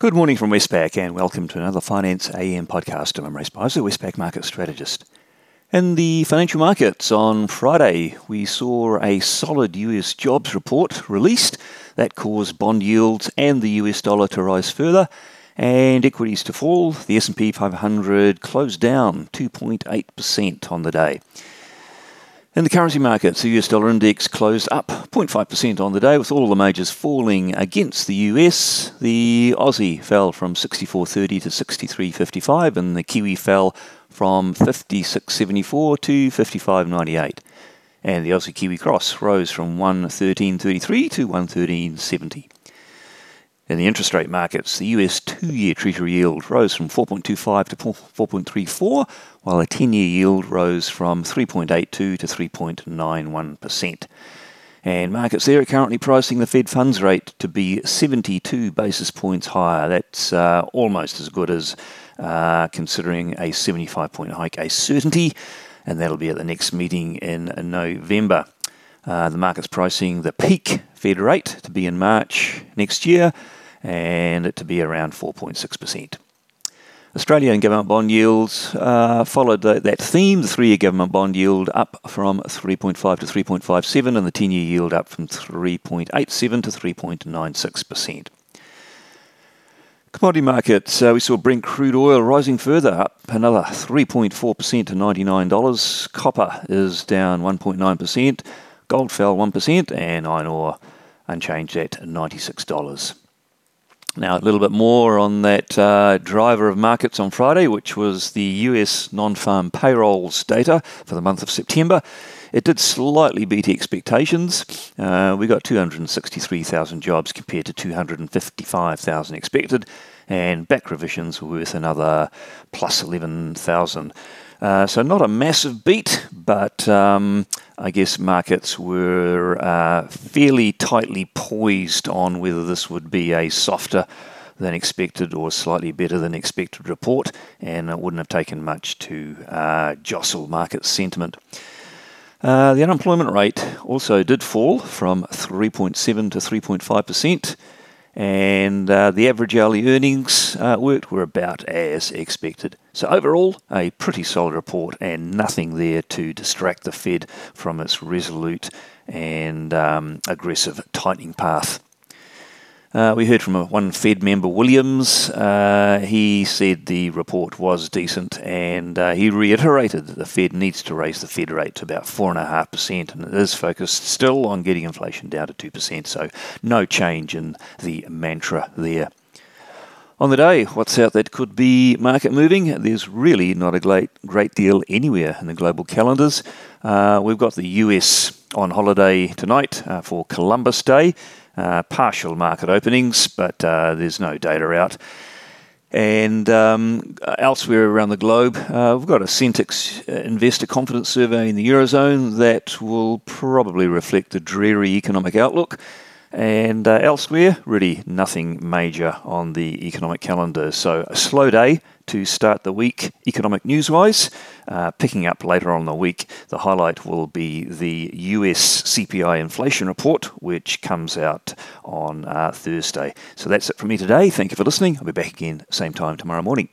Good morning from Westpac and welcome to another Finance AM podcast. I'm Imre Speizer, Westpac Market Strategist. In the financial markets on Friday, we saw a solid US jobs report released that caused bond yields and the US dollar to rise further and equities to fall. The S&P 500 closed down 2.8% on the day. In the currency markets, the US dollar index closed up 0.5% on the day, with all the majors falling against the US. The Aussie fell from 64.30 to 63.55, and the Kiwi fell from 56.74 to 55.98. And the Aussie Kiwi cross rose from 113.33 to 113.70. In the interest rate markets, the US two year Treasury yield rose from 4.25 to 4.34, while the 10 year yield rose from 3.82 to 3.91%. And markets there are currently pricing the Fed funds rate to be 72 basis points higher. That's uh, almost as good as uh, considering a 75 point hike a certainty, and that'll be at the next meeting in November. Uh, the market's pricing the peak Fed rate to be in March next year and it to be around 4.6%. Australian government bond yields uh, followed the, that theme. The three year government bond yield up from 3.5 to 3.57, and the 10 year yield up from 3.87 to 3.96%. Commodity markets, uh, we saw Brent crude oil rising further, up another 3.4% to $99. Copper is down 1.9%. Gold fell 1%, and iron ore unchanged at $96. Now, a little bit more on that uh, driver of markets on Friday, which was the US non farm payrolls data for the month of September. It did slightly beat expectations. Uh, we got 263,000 jobs compared to 255,000 expected, and back revisions were worth another plus 11,000. Uh, so not a massive beat, but um, I guess markets were uh, fairly tightly poised on whether this would be a softer than expected or slightly better than expected report, and it wouldn't have taken much to uh, jostle market sentiment. Uh, the unemployment rate also did fall from 3.7 to 3.5 percent and uh, the average hourly earnings uh, worked were about as expected. So, overall, a pretty solid report and nothing there to distract the Fed from its resolute and um, aggressive tightening path. Uh, we heard from a, one Fed member, Williams. Uh, he said the report was decent and uh, he reiterated that the Fed needs to raise the Fed rate to about 4.5%, and it is focused still on getting inflation down to 2%, so no change in the mantra there. On the day, what's out that could be market moving? There's really not a great, great deal anywhere in the global calendars. Uh, we've got the US on holiday tonight uh, for Columbus Day. Uh, partial market openings, but uh, there's no data out. And um, elsewhere around the globe, uh, we've got a Sentix uh, investor confidence survey in the Eurozone that will probably reflect the dreary economic outlook. And uh, elsewhere, really nothing major on the economic calendar. So a slow day to start the week economic news wise. Uh, picking up later on in the week, the highlight will be the US CPI inflation report, which comes out on uh, Thursday. So that's it from me today. Thank you for listening. I'll be back again same time tomorrow morning.